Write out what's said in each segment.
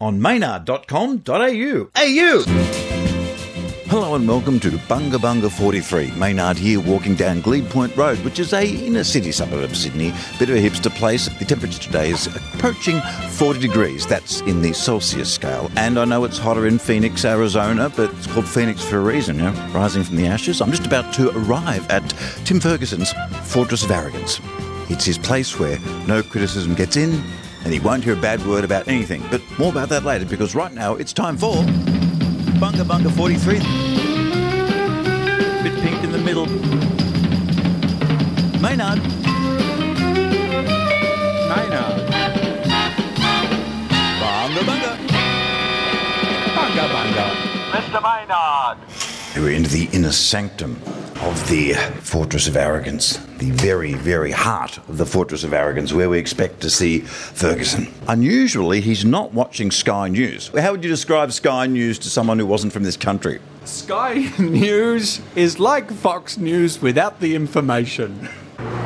on maynard.com.au. AU! Hello and welcome to Bunga Bunga 43. Maynard here walking down Glebe Point Road, which is a inner city suburb of Sydney. Bit of a hipster place. The temperature today is approaching 40 degrees. That's in the Celsius scale. And I know it's hotter in Phoenix, Arizona, but it's called Phoenix for a reason, you know, rising from the ashes. I'm just about to arrive at Tim Ferguson's Fortress of Arrogance. It's his place where no criticism gets in, and he won't hear a bad word about anything. But more about that later, because right now it's time for Bunga Bunga 43. Bit pink in the middle. Maynard. Maynard. Bunga Bunga. Bunga bunga. Mr. Maynard. We're into the inner sanctum of the Fortress of Arrogance, the very, very heart of the Fortress of Arrogance, where we expect to see Ferguson. Unusually, he's not watching Sky News. How would you describe Sky News to someone who wasn't from this country? Sky News is like Fox News without the information.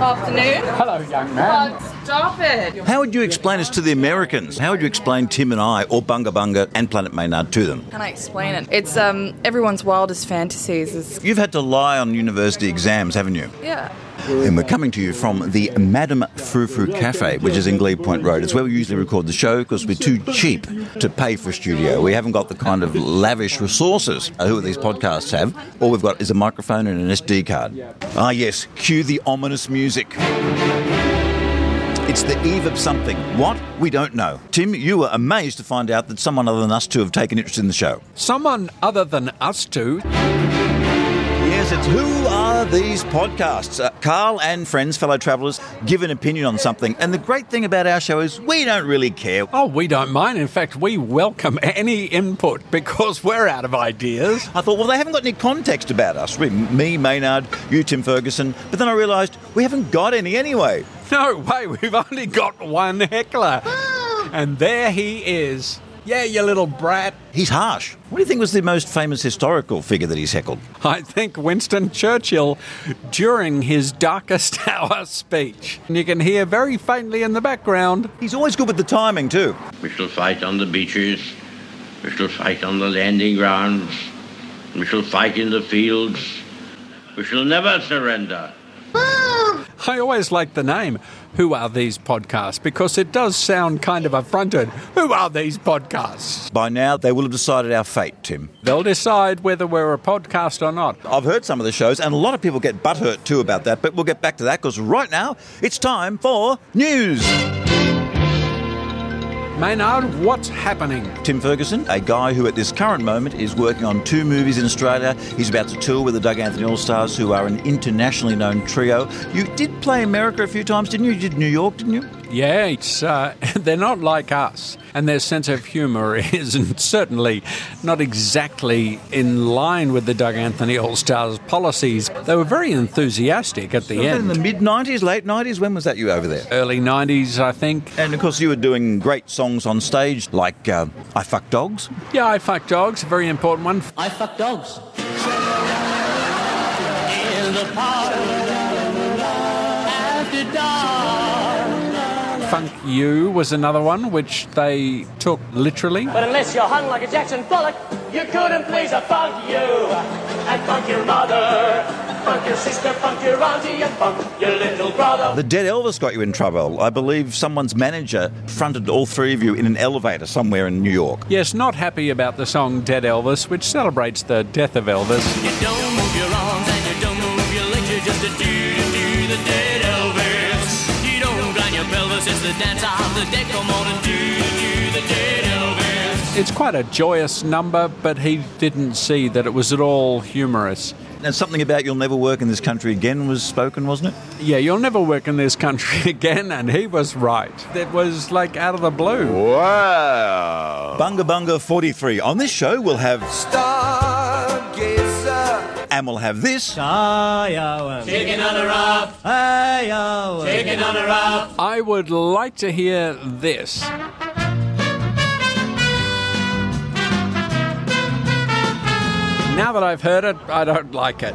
Afternoon. Hello, young man. Oh, stop it. How would you explain us to the Americans? How would you explain Tim and I, or Bunga Bunga and Planet Maynard to them? Can I explain it? It's um everyone's wildest fantasies. Is You've had to lie on university exams, haven't you? yeah. And we're coming to you from the Madame Frou Cafe, which is in Glebe Point Road. It's where we usually record the show because we're too cheap to pay for a studio. We haven't got the kind of lavish resources who these podcasts have. All we've got is a microphone and an SD card. Ah, yes, cue the ominous music. It's the eve of something. What? We don't know. Tim, you were amazed to find out that someone other than us two have taken interest in the show. Someone other than us two. Yes, it's Who Are These Podcasts? Uh, Carl and friends, fellow travellers, give an opinion on something. And the great thing about our show is we don't really care. Oh, we don't mind. In fact, we welcome any input because we're out of ideas. I thought, well, they haven't got any context about us. We- Me, Maynard, you, Tim Ferguson. But then I realised we haven't got any anyway. No way, we've only got one heckler. And there he is. Yeah, you little brat. He's harsh. What do you think was the most famous historical figure that he's heckled? I think Winston Churchill during his darkest hour speech. And you can hear very faintly in the background. He's always good with the timing, too. We shall fight on the beaches. We shall fight on the landing grounds. We shall fight in the fields. We shall never surrender. I always like the name, Who Are These Podcasts? Because it does sound kind of affronted. Who are these podcasts? By now, they will have decided our fate, Tim. They'll decide whether we're a podcast or not. I've heard some of the shows, and a lot of people get butthurt too about that, but we'll get back to that because right now it's time for news. Maynard, what's happening? Tim Ferguson, a guy who at this current moment is working on two movies in Australia. He's about to tour with the Doug Anthony All Stars, who are an internationally known trio. You did play America a few times, didn't you? You did New York, didn't you? Yeah, it's, uh, they're not like us, and their sense of humour isn't certainly not exactly in line with the Doug Anthony All Stars policies. They were very enthusiastic at the Was that in end. the mid 90s, late 90s? When was that you over there? Early 90s, I think. And of course, you were doing great songs on stage like uh, I Fuck Dogs. Yeah, I Fuck Dogs, a very important one. I fuck dogs. In the park. Funk You was another one which they took literally. But unless you're hung like a Jackson Pollock, you couldn't please a funk you. And funk your mother, funk your sister, funk your auntie, and funk your little brother. The Dead Elvis got you in trouble. I believe someone's manager fronted all three of you in an elevator somewhere in New York. Yes, not happy about the song Dead Elvis, which celebrates the death of Elvis. You don't move your arms and you don't move your legs, you just a do do the dead Elvis. You don't grind your pelvis, it's the dance of the dead. Come on and do do the dead Elvis. It's quite a joyous number, but he didn't see that it was at all humorous. And something about you'll never work in this country again was spoken, wasn't it? Yeah, you'll never work in this country again, and he was right. It was like out of the blue. Wow. Bunga Bunga 43. On this show, we'll have Stargazer. And we'll have this. Chicken on a rock. Chicken on a rock. I would like to hear this. Now that I've heard it, I don't like it.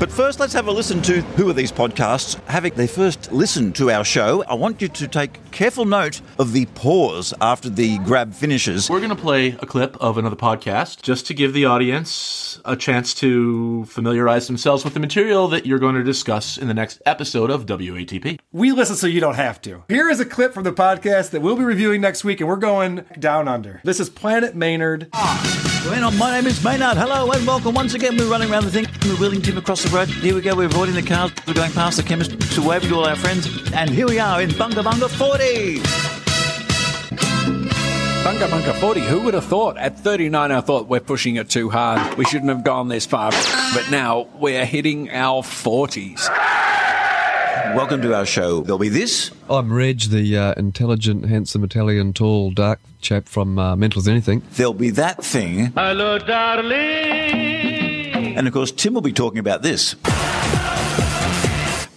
But first, let's have a listen to who are these podcasts. Having they first listen to our show, I want you to take careful note of the pause after the grab finishes. We're going to play a clip of another podcast just to give the audience a chance to familiarize themselves with the material that you're going to discuss in the next episode of WATP. We listen so you don't have to. Here is a clip from the podcast that we'll be reviewing next week, and we're going down under. This is Planet Maynard. Ah. Well, my name is Maynard. Hello and welcome once again. We're running around the thing. We're wheeling Tim across the road. Here we go. We're avoiding the cars. We're going past the chemist to wave to all our friends. And here we are in Bunga Bunga 40. Bunga Bunga 40, who would have thought? At 39, I thought we're pushing it too hard. We shouldn't have gone this far. But now we're hitting our 40s. Welcome to our show. There'll be this. I'm Reg, the uh, intelligent, handsome, Italian, tall, dark chap from uh, Mental as Anything. There'll be that thing. Hello, darling. And of course, Tim will be talking about this.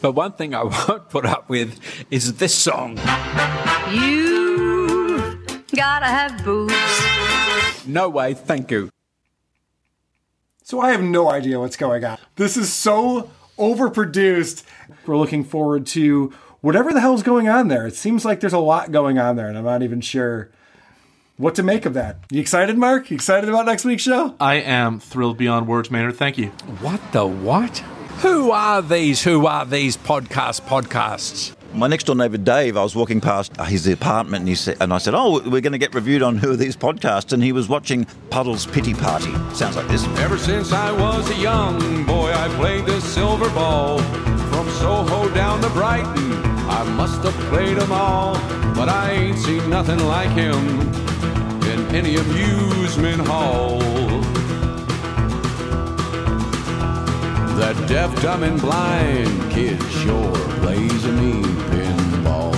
But one thing I won't put up with is this song. You gotta have boobs. No way, thank you. So I have no idea what's going on. This is so overproduced. We're looking forward to whatever the hell's going on there. It seems like there's a lot going on there, and I'm not even sure what to make of that. You excited, Mark? You excited about next week's show? I am thrilled beyond words, Maynard. Thank you. What the what? Who are these? Who are these podcast podcasts? My next door neighbour Dave, I was walking past uh, his apartment and, he said, and I said, Oh, we're going to get reviewed on who are these podcasts. And he was watching Puddle's Pity Party. Sounds like this. Ever since I was a young boy, I played the silver ball. From Soho down to Brighton, I must have played them all. But I ain't seen nothing like him in any amusement hall. That deaf, dumb, and blind kid sure plays a mean pinball.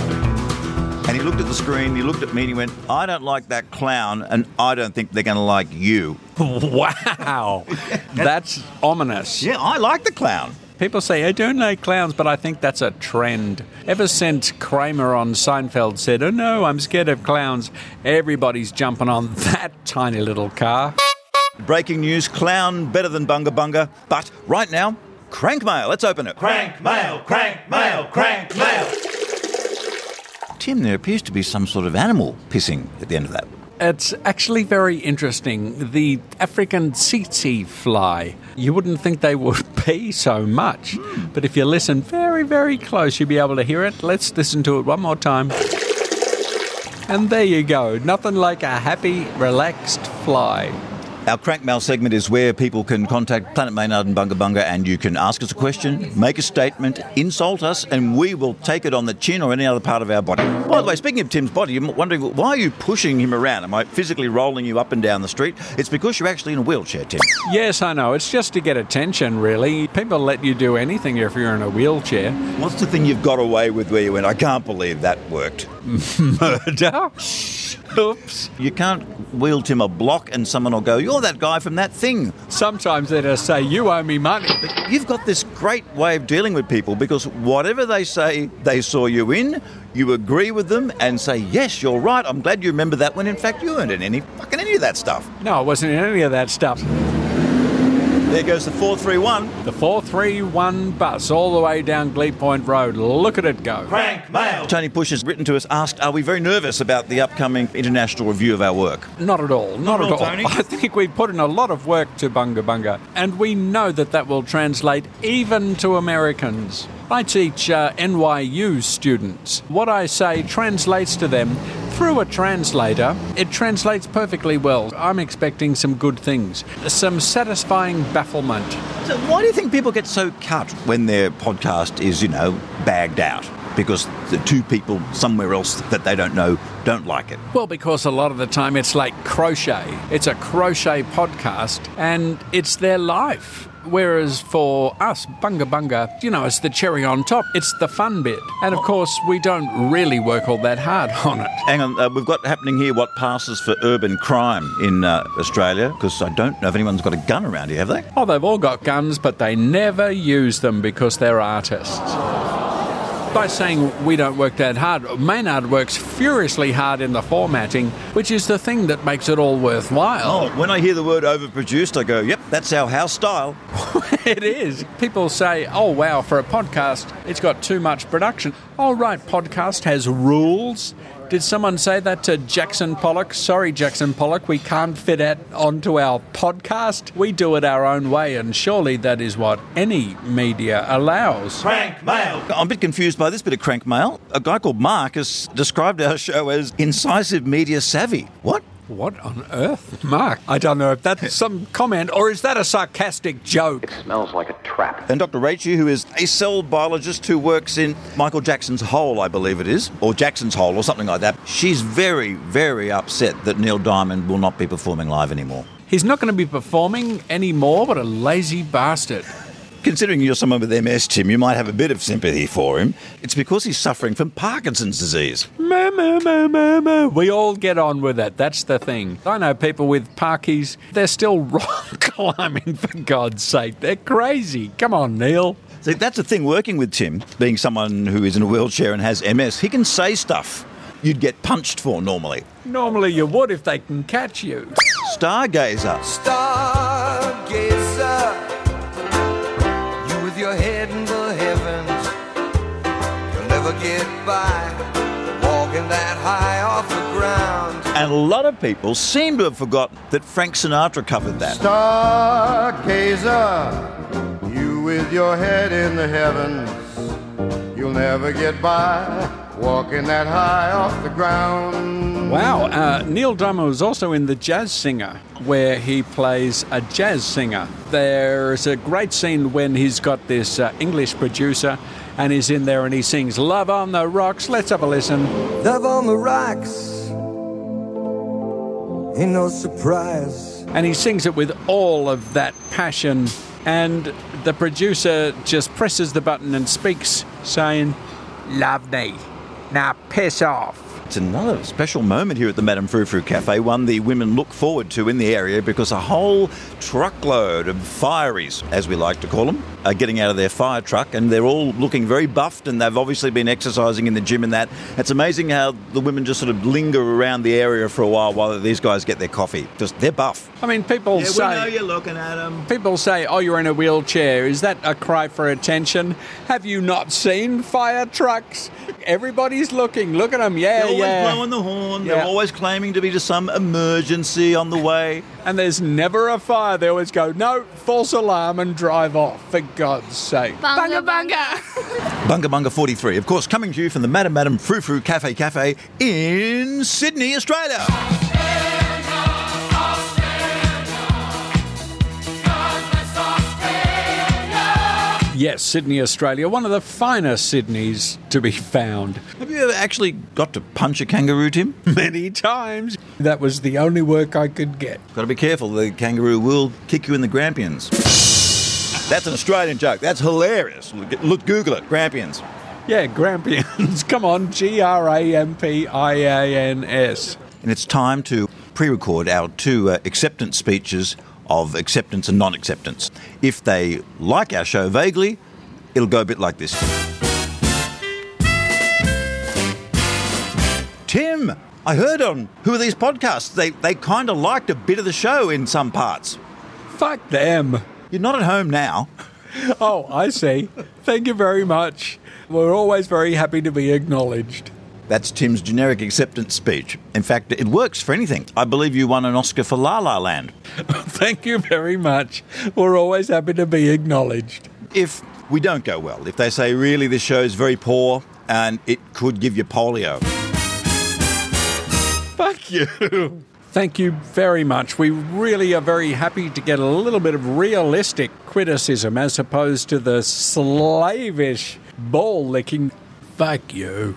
And he looked at the screen, he looked at me, and he went, I don't like that clown, and I don't think they're going to like you. Wow. That's ominous. Yeah, I like the clown. People say, I don't like clowns, but I think that's a trend. Ever since Kramer on Seinfeld said, Oh no, I'm scared of clowns, everybody's jumping on that tiny little car. Breaking news clown better than Bunga Bunga. But right now, crank mail. Let's open it. Crank mail, crank mail, crank mail. Tim, there appears to be some sort of animal pissing at the end of that. It's actually very interesting. The African tsetse fly. You wouldn't think they would pee so much, but if you listen very, very close, you'll be able to hear it. Let's listen to it one more time. And there you go. Nothing like a happy, relaxed fly. Our crank mail segment is where people can contact Planet Maynard and Bunga Bunga and you can ask us a question, make a statement, insult us, and we will take it on the chin or any other part of our body. By the way, speaking of Tim's body, you're wondering why are you pushing him around? Am I physically rolling you up and down the street? It's because you're actually in a wheelchair, Tim. Yes, I know. It's just to get attention, really. People let you do anything if you're in a wheelchair. What's the thing you've got away with where you went, I can't believe that worked? Murder? Oh. Oops. You can't wheel him a block and someone will go, You're that guy from that thing. Sometimes they just say, You owe me money. But You've got this great way of dealing with people because whatever they say they saw you in, you agree with them and say, Yes, you're right. I'm glad you remember that when in fact you weren't in any fucking any of that stuff. No, I wasn't in any of that stuff. There goes the 431. The 431 bus all the way down Glebe Point Road. Look at it go. Crank mail. Tony Push has written to us, asked, Are we very nervous about the upcoming international review of our work? Not at all. Not, at at all, all. Tony. I think we put in a lot of work to Bunga Bunga, and we know that that will translate even to Americans. I teach uh, NYU students. What I say translates to them through a translator. It translates perfectly well. I'm expecting some good things, some satisfying bafflement. So why do you think people get so cut when their podcast is, you know, bagged out? Because the two people somewhere else that they don't know don't like it. Well, because a lot of the time it's like crochet. It's a crochet podcast and it's their life. Whereas for us, Bunga Bunga, you know, it's the cherry on top. It's the fun bit. And of course, we don't really work all that hard on it. Hang on, uh, we've got happening here what passes for urban crime in uh, Australia, because I don't know if anyone's got a gun around here, have they? Oh, they've all got guns, but they never use them because they're artists. By saying we don't work that hard, Maynard works furiously hard in the formatting, which is the thing that makes it all worthwhile. Oh, when I hear the word overproduced, I go, yep, that's our house style. It is. People say, oh, wow, for a podcast, it's got too much production. Oh, right, podcast has rules. Did someone say that to Jackson Pollock? Sorry, Jackson Pollock, we can't fit that onto our podcast. We do it our own way, and surely that is what any media allows. Crank mail. I'm a bit confused by this bit of crank mail. A guy called Mark has described our show as incisive media savvy. What? What on earth? Mark, I don't know if that's some comment or is that a sarcastic joke? It Smells like a trap. And Dr. Rachie, who is a cell biologist who works in Michael Jackson's hole, I believe it is, or Jackson's hole, or something like that, she's very, very upset that Neil Diamond will not be performing live anymore. He's not going to be performing anymore, but a lazy bastard. Considering you're someone with MS, Tim, you might have a bit of sympathy for him. It's because he's suffering from Parkinson's disease. Moo, moo, moo, moo, moo. We all get on with it. That's the thing. I know people with parkies, they're still rock climbing, for God's sake. They're crazy. Come on, Neil. See, that's the thing, working with Tim, being someone who is in a wheelchair and has MS, he can say stuff you'd get punched for normally. Normally you would if they can catch you. Stargazer. Stargazer, get by walking that high off the ground. And a lot of people seem to have forgotten that Frank Sinatra covered that. Stargazer, you with your head in the heavens, you'll never get by walking that high off the ground. Wow, uh, Neil Diamond was also in The Jazz Singer, where he plays a jazz singer. There's a great scene when he's got this uh, English producer and he's in there and he sings Love on the Rocks. Let's have a listen. Love on the rocks, ain't no surprise. And he sings it with all of that passion. And the producer just presses the button and speaks, saying, Love me. Now piss off. It's another special moment here at the Madame Frou Frou Cafe, one the women look forward to in the area because a whole truckload of fireys, as we like to call them, are getting out of their fire truck and they're all looking very buffed and they've obviously been exercising in the gym and that. It's amazing how the women just sort of linger around the area for a while while these guys get their coffee. Just they're buff. I mean, people Yeah, we say. know you're looking at them. People say, oh, you're in a wheelchair. Is that a cry for attention? Have you not seen fire trucks? Everybody's looking. Look at them. Yeah, They're always yeah. blowing the horn. Yeah. They're always claiming to be to some emergency on the way. And there's never a fire. They always go, no, false alarm and drive off, for God's sake. Bunga bunga. Bunga Bunga 43, of course, coming to you from the Madam Madam Frou Frou Cafe Cafe in Sydney, Australia. Yes, Sydney, Australia. One of the finest Sydneys to be found. Have you ever actually got to punch a kangaroo, Tim? Many times. That was the only work I could get. Got to be careful, the kangaroo will kick you in the grampians. That's an Australian joke. That's hilarious. Look, look Google it, grampians. Yeah, Grampians. Come on, G R A M P I A N S. And it's time to pre record our two uh, acceptance speeches of acceptance and non acceptance. If they like our show vaguely, it'll go a bit like this Tim, I heard on Who Are These Podcasts, they, they kind of liked a bit of the show in some parts. Fuck them. You're not at home now. Oh, I see. Thank you very much. We're always very happy to be acknowledged. That's Tim's generic acceptance speech. In fact, it works for anything. I believe you won an Oscar for La La Land. Thank you very much. We're always happy to be acknowledged. If we don't go well, if they say really this show is very poor and it could give you polio, Fuck you. Thank you very much. We really are very happy to get a little bit of realistic criticism as opposed to the slavish ball licking. Fuck you.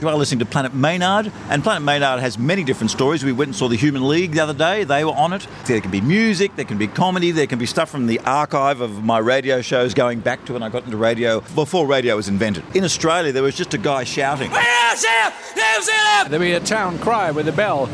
You are listening to Planet Maynard, and Planet Maynard has many different stories. We went and saw the Human League the other day, they were on it. There can be music, there can be comedy, there can be stuff from the archive of my radio shows going back to when I got into radio, before radio was invented. In Australia, there was just a guy shouting. There'd be a town cry with a bell.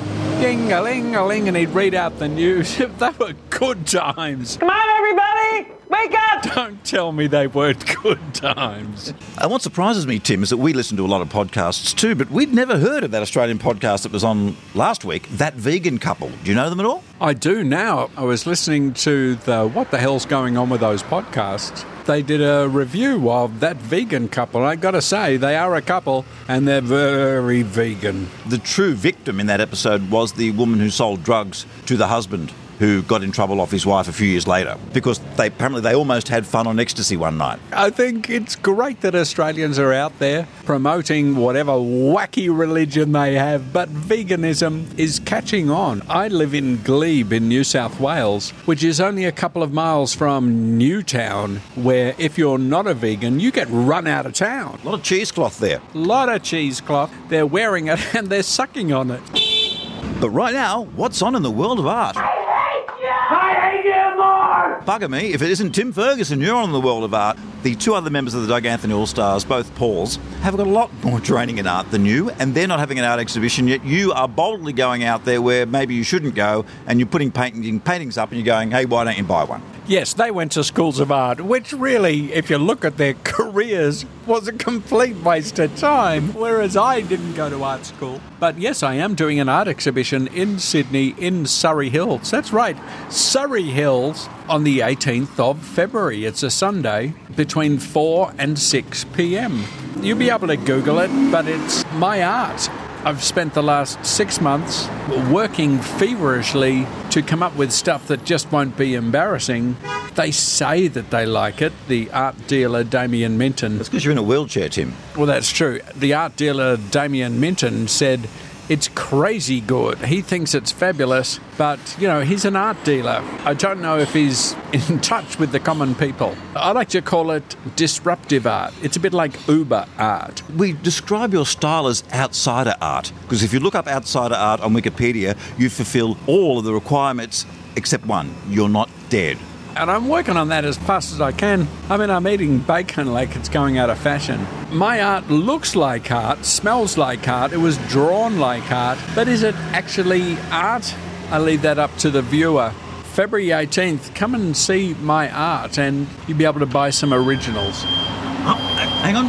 Ding a ling a ling, and he'd read out the news. they were good times. Come on, everybody! Wake up! Don't tell me they weren't good times. And what surprises me, Tim, is that we listen to a lot of podcasts too, but we'd never heard of that Australian podcast that was on last week, That Vegan Couple. Do you know them at all? I do now. I was listening to the What the Hell's Going On with Those podcasts. They did a review of that vegan couple. I got to say, they are a couple and they're very vegan. The true victim in that episode was the woman who sold drugs to the husband who got in trouble off his wife a few years later because they apparently they almost had fun on ecstasy one night. I think it's great that Australians are out there promoting whatever wacky religion they have, but veganism is catching on. I live in Glebe in New South Wales, which is only a couple of miles from Newtown, where if you're not a vegan, you get run out of town. A lot of cheesecloth there. A lot of cheesecloth. They're wearing it and they're sucking on it. But right now, what's on in the world of art? More! Bugger me, if it isn't Tim Ferguson, you're on the world of art. The two other members of the Doug Anthony All Stars, both Pauls, have got a lot more training in art than you, and they're not having an art exhibition yet. You are boldly going out there where maybe you shouldn't go, and you're putting painting, paintings up, and you're going, hey, why don't you buy one? Yes, they went to schools of art, which really, if you look at their careers, was a complete waste of time, whereas I didn't go to art school. But yes, I am doing an art exhibition in Sydney in Surry Hills. That's right, Surry Hills on the 18th of February. It's a Sunday between 4 and 6 pm. You'll be able to Google it, but it's my art. I've spent the last six months working feverishly to come up with stuff that just won't be embarrassing. They say that they like it, the art dealer Damien Minton. That's because you're in a wheelchair, Tim. Well, that's true. The art dealer Damien Minton said it's crazy good. He thinks it's fabulous, but you know, he's an art dealer. I don't know if he's in touch with the common people. I like to call it disruptive art. It's a bit like Uber art. We describe your style as outsider art because if you look up outsider art on Wikipedia, you fulfill all of the requirements except one you're not dead. And I'm working on that as fast as I can. I mean, I'm eating bacon like it's going out of fashion. My art looks like art, smells like art, it was drawn like art, but is it actually art? I leave that up to the viewer. February 18th, come and see my art and you'll be able to buy some originals. Oh, hang on.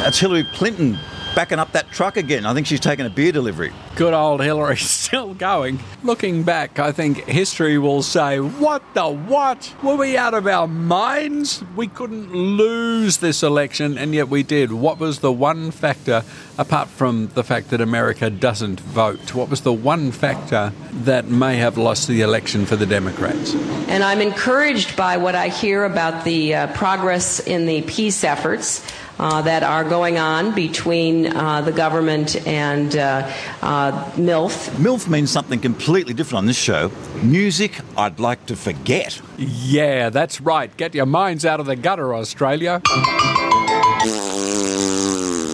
That's Hillary Clinton backing up that truck again. I think she's taking a beer delivery. Good old Hillary still going. Looking back, I think history will say, What the what? Were we out of our minds? We couldn't lose this election, and yet we did. What was the one factor, apart from the fact that America doesn't vote, what was the one factor that may have lost the election for the Democrats? And I'm encouraged by what I hear about the uh, progress in the peace efforts. Uh, that are going on between uh, the government and uh, uh, MILF. MILF means something completely different on this show. Music I'd like to forget. Yeah, that's right. Get your minds out of the gutter, Australia.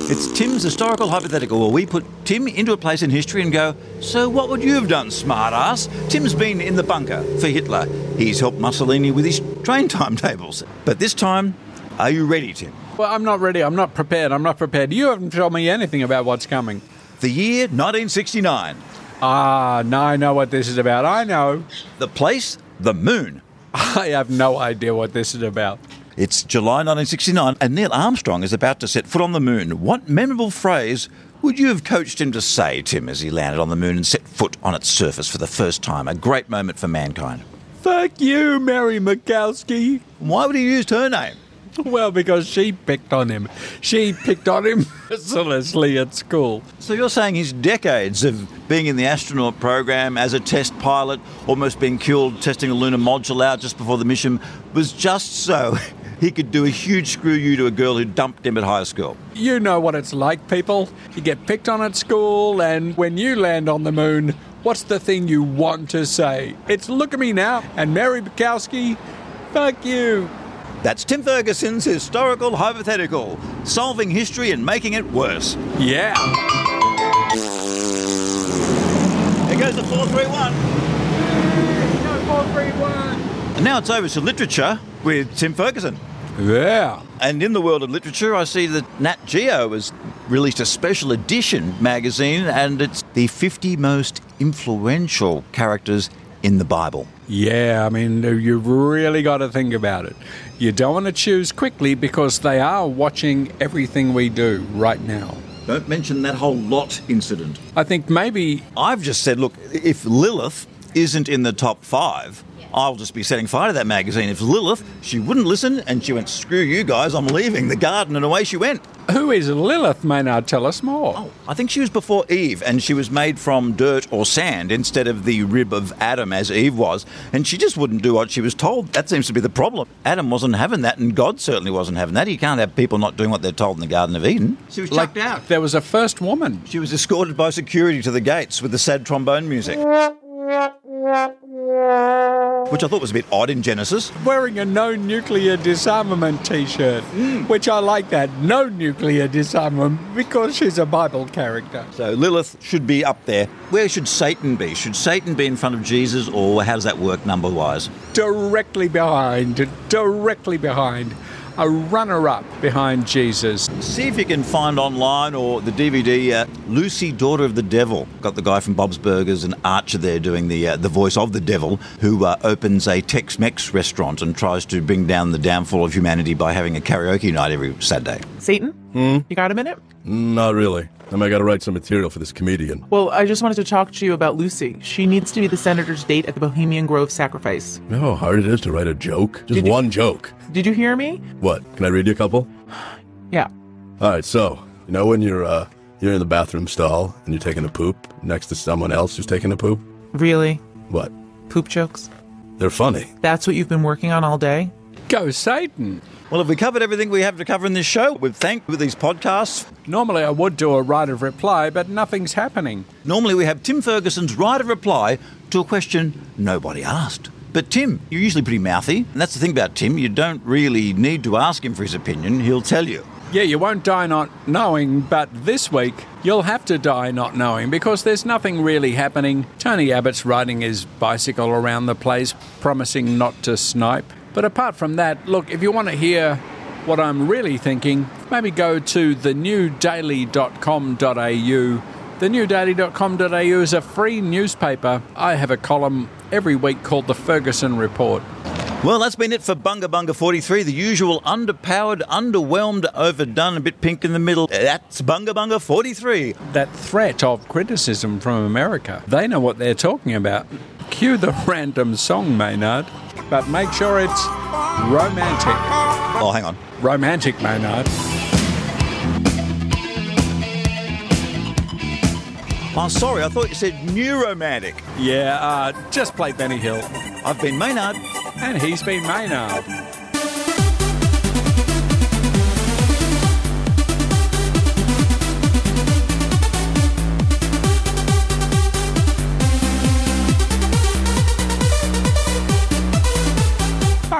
It's Tim's historical hypothetical where we put Tim into a place in history and go, So what would you have done, smartass? Tim's been in the bunker for Hitler. He's helped Mussolini with his train timetables. But this time, are you ready, Tim? Well, I'm not ready. I'm not prepared. I'm not prepared. You haven't told me anything about what's coming. The year 1969. Ah, now I know what this is about. I know. The place, the moon. I have no idea what this is about. It's July 1969, and Neil Armstrong is about to set foot on the moon. What memorable phrase would you have coached him to say, Tim, as he landed on the moon and set foot on its surface for the first time? A great moment for mankind. Fuck you, Mary Mikowski. Why would he use her name? Well, because she picked on him. She picked on him mercilessly at school. So you're saying his decades of being in the astronaut program as a test pilot, almost being killed testing a lunar module out just before the mission, was just so he could do a huge screw you to a girl who dumped him at high school. You know what it's like, people. You get picked on at school, and when you land on the moon, what's the thing you want to say? It's look at me now, and Mary Bukowski, fuck you. That's Tim Ferguson's historical hypothetical, solving history and making it worse. Yeah. Here goes the 431. Go 431. And now it's over to literature with Tim Ferguson. Yeah. And in the world of literature, I see that Nat Geo has released a special edition magazine, and it's the 50 most influential characters in the Bible. Yeah, I mean, you've really got to think about it. You don't want to choose quickly because they are watching everything we do right now. Don't mention that whole lot incident. I think maybe I've just said, look, if Lilith isn't in the top five, I'll just be setting fire to that magazine. If Lilith, she wouldn't listen and she went, screw you guys, I'm leaving the garden, and away she went. who is Lilith? Maynard, tell us more. Oh, I think she was before Eve, and she was made from dirt or sand instead of the rib of Adam as Eve was, and she just wouldn't do what she was told. That seems to be the problem. Adam wasn't having that, and God certainly wasn't having that. You can't have people not doing what they're told in the Garden of Eden. She was Like, chucked out. There was a first woman. She was escorted by security to the gates with the sad trombone music, which I thought was a bit odd in Genesis. Wearing a no nuclear disarmament t shirt, which I like that. No nuclear disarmament because she's a Bible character. So Lilith should be up there. Where should Satan be? Should Satan be in front of Jesus, or how does that work number wise? Directly behind, directly behind. A runner up behind Jesus. See if you can find online or the DVD uh, Lucy, Daughter of the Devil. Got the guy from Bob's Burgers and Archer there doing the uh, the voice of the devil, who uh, opens a Tex-Mex restaurant and tries to bring down the downfall of humanity by having a karaoke night every Saturday. Satan? Hmm? You got a minute? Not really. I mean, I got to write some material for this comedian. Well, I just wanted to talk to you about Lucy. She needs to be the senator's date at the Bohemian Grove sacrifice. You know how hard it is to write a joke? Just Did you- one joke. Did you hear me? What? Can I read you a couple? Yeah. All right. So you know when you're uh, you're in the bathroom stall and you're taking a poop next to someone else who's taking a poop. Really? What? Poop jokes? They're funny. That's what you've been working on all day? Go Satan. Well, have we covered everything we have to cover in this show? We've thanked with these podcasts. Normally I would do a right of reply, but nothing's happening. Normally we have Tim Ferguson's right of reply to a question nobody asked. But Tim, you're usually pretty mouthy, and that's the thing about Tim. You don't really need to ask him for his opinion. He'll tell you. Yeah, you won't die not knowing, but this week you'll have to die not knowing because there's nothing really happening. Tony Abbott's riding his bicycle around the place, promising not to snipe. But apart from that, look, if you want to hear what I'm really thinking, maybe go to thenewdaily.com.au. Thenewdaily.com.au is a free newspaper. I have a column every week called the Ferguson Report. Well, that's been it for Bunga Bunga 43, the usual underpowered, underwhelmed, overdone, a bit pink in the middle. That's Bunga Bunga 43. That threat of criticism from America, they know what they're talking about. Cue the random song, Maynard, but make sure it's romantic. Oh, hang on. Romantic, Maynard. Oh, sorry, I thought you said new romantic. Yeah, uh, just play Benny Hill. I've been Maynard. And he's been Maynard.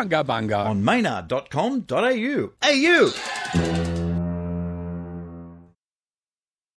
Bunga bunga. On maynard.com.au. AU.